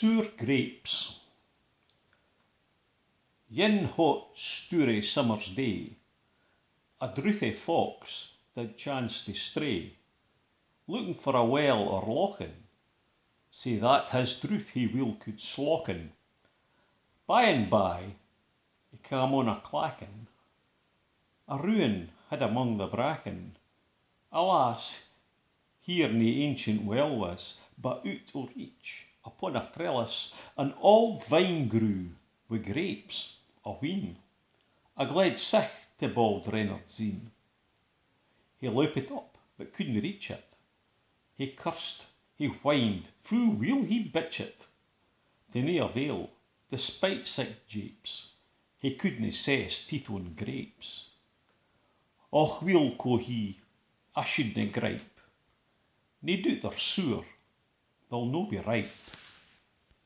Sour grapes. Yen hot, stoury summer's day, a drouthy fox did chance to stray, looking for a well or loching, sae that his drouth he weel could slocken. By and by he cam on a clachan, a ruin hid among the bracken. Alas! here nae ancient well was, but oot o' reach, upon a trellis, an auld vine grew, wi' grapes a wheen, a gled sicht to bauld Reynard's een. He loupit up, but couldna reach it, he cursed, he whined, fu' weel he bitchet. To nae avail, despite sic japes, he couldna see his teeth on grapes. Och weel, quo' he, I shouldna gripe, nae doot they're sour, they'll no be ripe.